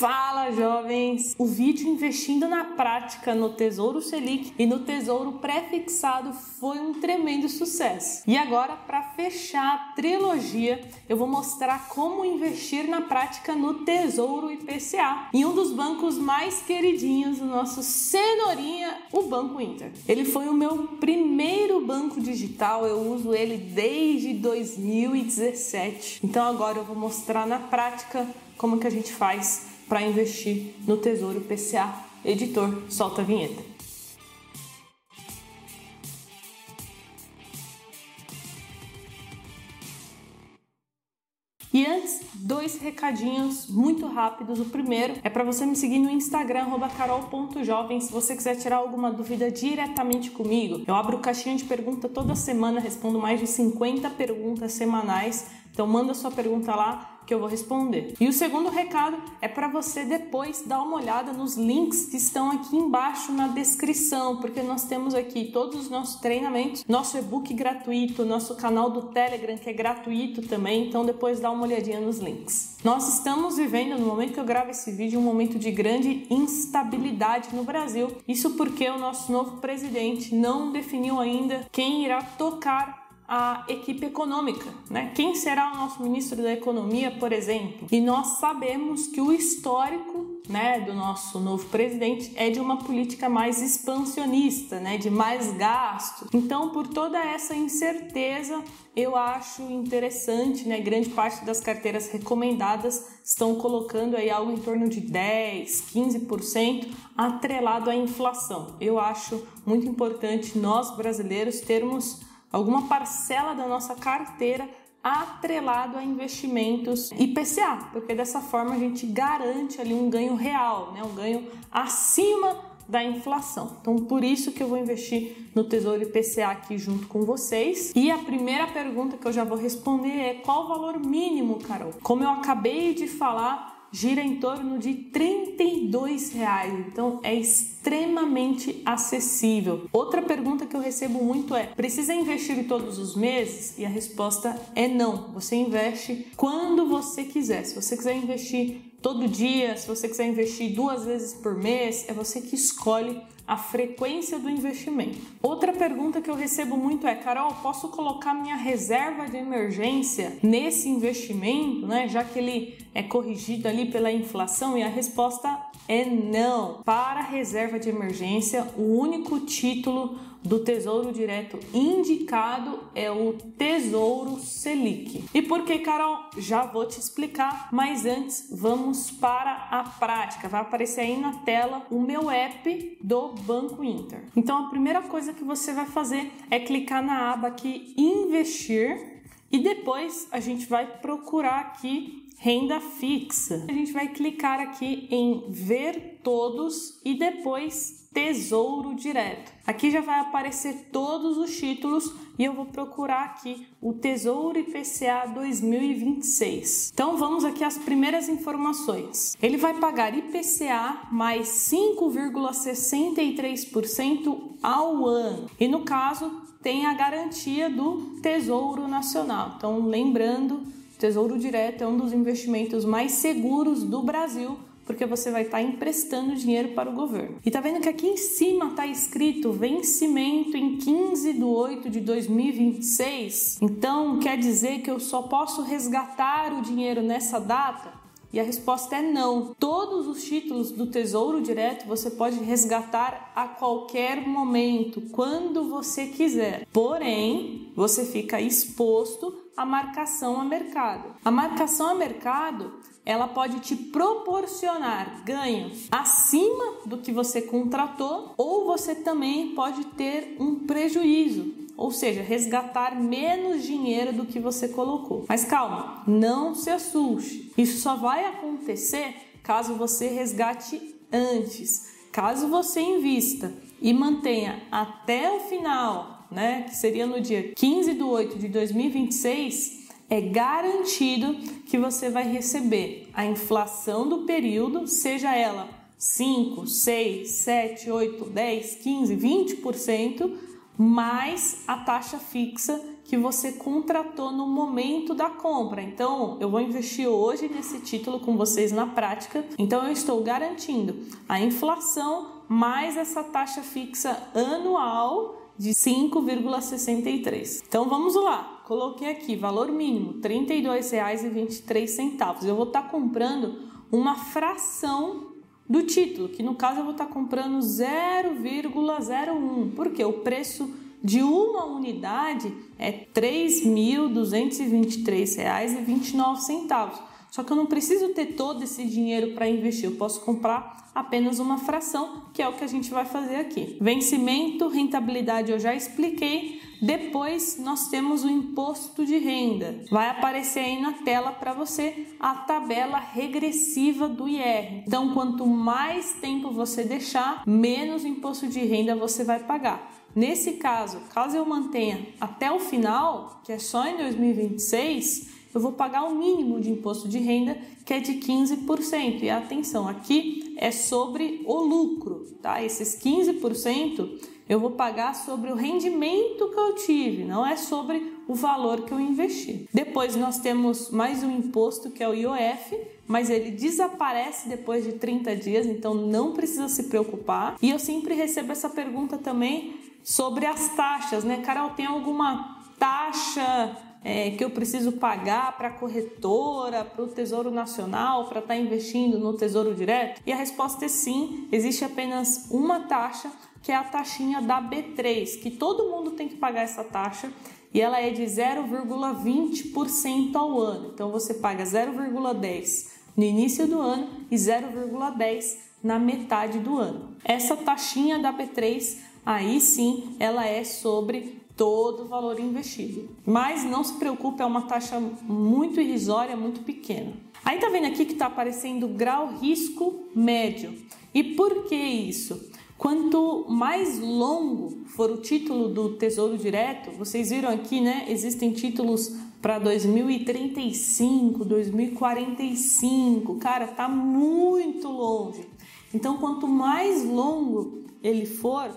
Fala, jovens! O vídeo investindo na prática no Tesouro Selic e no Tesouro pré-fixado foi um tremendo sucesso. E agora, para fechar a trilogia, eu vou mostrar como investir na prática no Tesouro IPCA, em um dos bancos mais queridinhos do nosso cenourinha, o Banco Inter. Ele foi o meu primeiro banco digital, eu uso ele desde 2017. Então agora eu vou mostrar na prática como que a gente faz para investir no Tesouro PCA. Editor, solta a vinheta. E antes, dois recadinhos muito rápidos. O primeiro é para você me seguir no Instagram, carol.jovem, se você quiser tirar alguma dúvida diretamente comigo. Eu abro caixinha de pergunta toda semana, respondo mais de 50 perguntas semanais. Então manda sua pergunta lá que eu vou responder. E o segundo recado é para você depois dar uma olhada nos links que estão aqui embaixo na descrição, porque nós temos aqui todos os nossos treinamentos, nosso e-book gratuito, nosso canal do Telegram que é gratuito também, então depois dá uma olhadinha nos links. Nós estamos vivendo, no momento que eu gravo esse vídeo, um momento de grande instabilidade no Brasil. Isso porque o nosso novo presidente não definiu ainda quem irá tocar a equipe econômica, né? Quem será o nosso ministro da Economia, por exemplo? E nós sabemos que o histórico, né, do nosso novo presidente é de uma política mais expansionista, né, de mais gastos. Então, por toda essa incerteza, eu acho interessante, né, grande parte das carteiras recomendadas estão colocando aí algo em torno de 10, 15% atrelado à inflação. Eu acho muito importante nós brasileiros termos alguma parcela da nossa carteira atrelado a investimentos IPCA, porque dessa forma a gente garante ali um ganho real, né? um ganho acima da inflação. Então, por isso que eu vou investir no Tesouro IPCA aqui junto com vocês. E a primeira pergunta que eu já vou responder é qual o valor mínimo, Carol? Como eu acabei de falar, gira em torno de 32 reais, então é extremamente acessível. Outra pergunta que eu recebo muito é: precisa investir todos os meses? E a resposta é não. Você investe quando você quiser. Se você quiser investir todo dia, se você quiser investir duas vezes por mês, é você que escolhe a frequência do investimento. Outra pergunta que eu recebo muito é: Carol, posso colocar minha reserva de emergência nesse investimento, né? Já que ele é corrigido ali pela inflação? E a resposta é não. Para reserva de emergência, o único título do Tesouro Direto indicado é o Tesouro Selic. E por que, Carol? Já vou te explicar, mas antes vamos para a prática. Vai aparecer aí na tela o meu app do Banco Inter. Então a primeira coisa que você vai fazer é clicar na aba aqui Investir e depois a gente vai procurar aqui renda fixa. A gente vai clicar aqui em ver todos e depois tesouro direto. Aqui já vai aparecer todos os títulos e eu vou procurar aqui o Tesouro IPCA 2026. Então vamos aqui às primeiras informações. Ele vai pagar IPCA mais 5,63% ao ano. E no caso, tem a garantia do Tesouro Nacional. Então, lembrando, Tesouro Direto é um dos investimentos mais seguros do Brasil, porque você vai estar emprestando dinheiro para o governo. E tá vendo que aqui em cima está escrito vencimento em 15 de 8 de 2026? Então quer dizer que eu só posso resgatar o dinheiro nessa data? E a resposta é não. Todos os títulos do Tesouro Direto você pode resgatar a qualquer momento, quando você quiser. Porém, você fica exposto à marcação a mercado. A marcação a mercado ela pode te proporcionar ganhos acima do que você contratou, ou você também pode ter um prejuízo ou seja, resgatar menos dinheiro do que você colocou. Mas calma, não se assuste. Isso só vai acontecer caso você resgate antes. Caso você invista e mantenha até o final, né, que seria no dia 15 de 8 de 2026, é garantido que você vai receber a inflação do período, seja ela 5, 6, 7, 8, 10, 15, 20%, mais a taxa fixa que você contratou no momento da compra. Então, eu vou investir hoje nesse título com vocês na prática. Então, eu estou garantindo a inflação mais essa taxa fixa anual de 5,63. Então, vamos lá. Coloquei aqui valor mínimo R$ 32,23. Eu vou estar comprando uma fração do título, que no caso eu vou estar comprando 0,01, porque o preço de uma unidade é R$ 3.223,29. Só que eu não preciso ter todo esse dinheiro para investir, eu posso comprar apenas uma fração, que é o que a gente vai fazer aqui. Vencimento, rentabilidade eu já expliquei. Depois nós temos o imposto de renda. Vai aparecer aí na tela para você a tabela regressiva do IR. Então, quanto mais tempo você deixar, menos imposto de renda você vai pagar. Nesse caso, caso eu mantenha até o final, que é só em 2026, eu vou pagar o mínimo de imposto de renda, que é de 15%. E atenção, aqui é sobre o lucro, tá? Esses 15% eu vou pagar sobre o rendimento que eu tive, não é sobre o valor que eu investi. Depois nós temos mais um imposto que é o IOF, mas ele desaparece depois de 30 dias, então não precisa se preocupar. E eu sempre recebo essa pergunta também sobre as taxas, né? Carol, tem alguma taxa é, que eu preciso pagar para a corretora, para o Tesouro Nacional, para estar tá investindo no Tesouro Direto? E a resposta é sim, existe apenas uma taxa, que é a taxinha da B3, que todo mundo tem que pagar essa taxa e ela é de 0,20% ao ano. Então você paga 0,10 no início do ano e 0,10 na metade do ano. Essa taxinha da B3, aí sim, ela é sobre todo o valor investido. Mas não se preocupe, é uma taxa muito irrisória, muito pequena. Aí tá vendo aqui que está aparecendo grau risco médio. E por que isso? Quanto mais longo for o título do Tesouro Direto, vocês viram aqui, né? Existem títulos para 2035, 2045. Cara, tá muito longe. Então, quanto mais longo ele for,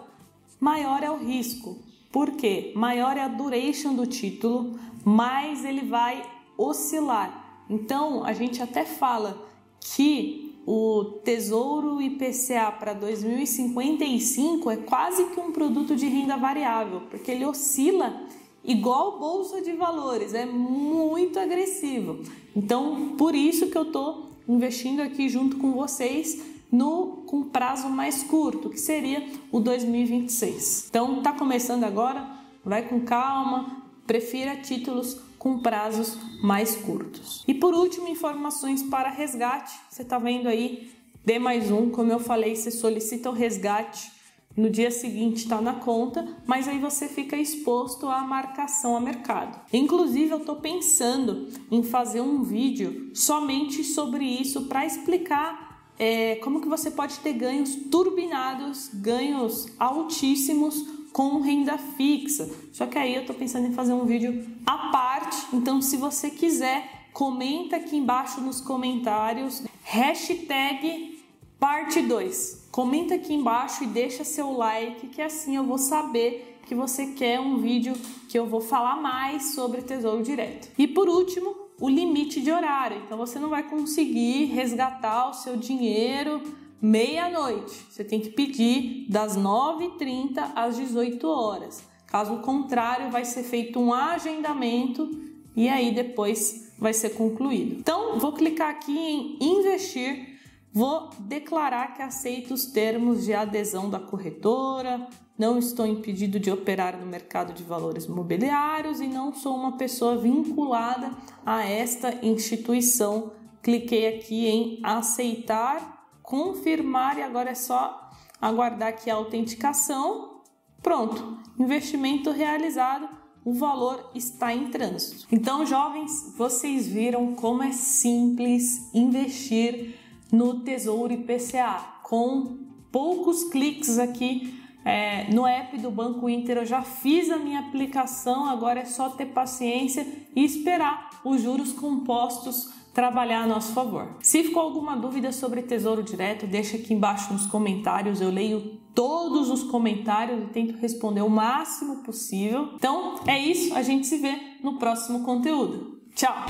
maior é o risco. Porque maior é a duration do título, mais ele vai oscilar. Então, a gente até fala que o Tesouro IPCA para 2055 é quase que um produto de renda variável, porque ele oscila igual bolsa de valores, é muito agressivo. Então, por isso que eu estou investindo aqui junto com vocês no com prazo mais curto, que seria o 2026. Então, está começando agora, vai com calma, prefira títulos com prazos mais curtos. E por último, informações para resgate. Você está vendo aí D mais um, como eu falei, você solicita o resgate no dia seguinte está na conta, mas aí você fica exposto à marcação a mercado. Inclusive, eu estou pensando em fazer um vídeo somente sobre isso para explicar é, como que você pode ter ganhos turbinados, ganhos altíssimos com renda fixa. Só que aí eu estou pensando em fazer um vídeo à parte, então se você quiser, comenta aqui embaixo nos comentários, hashtag parte 2. Comenta aqui embaixo e deixa seu like, que assim eu vou saber que você quer um vídeo que eu vou falar mais sobre Tesouro Direto. E por último, o limite de horário. Então você não vai conseguir resgatar o seu dinheiro meia-noite. Você tem que pedir das 9h30 às 18 horas. Caso contrário, vai ser feito um agendamento e aí depois vai ser concluído. Então, vou clicar aqui em investir Vou declarar que aceito os termos de adesão da corretora, não estou impedido de operar no mercado de valores mobiliários e não sou uma pessoa vinculada a esta instituição. Cliquei aqui em aceitar, confirmar e agora é só aguardar aqui a autenticação. Pronto, investimento realizado, o valor está em trânsito. Então, jovens, vocês viram como é simples investir no Tesouro IPCA. Com poucos cliques aqui é, no app do Banco Inter, eu já fiz a minha aplicação, agora é só ter paciência e esperar os juros compostos trabalhar a nosso favor. Se ficou alguma dúvida sobre Tesouro Direto, deixa aqui embaixo nos comentários, eu leio todos os comentários e tento responder o máximo possível. Então é isso, a gente se vê no próximo conteúdo. Tchau!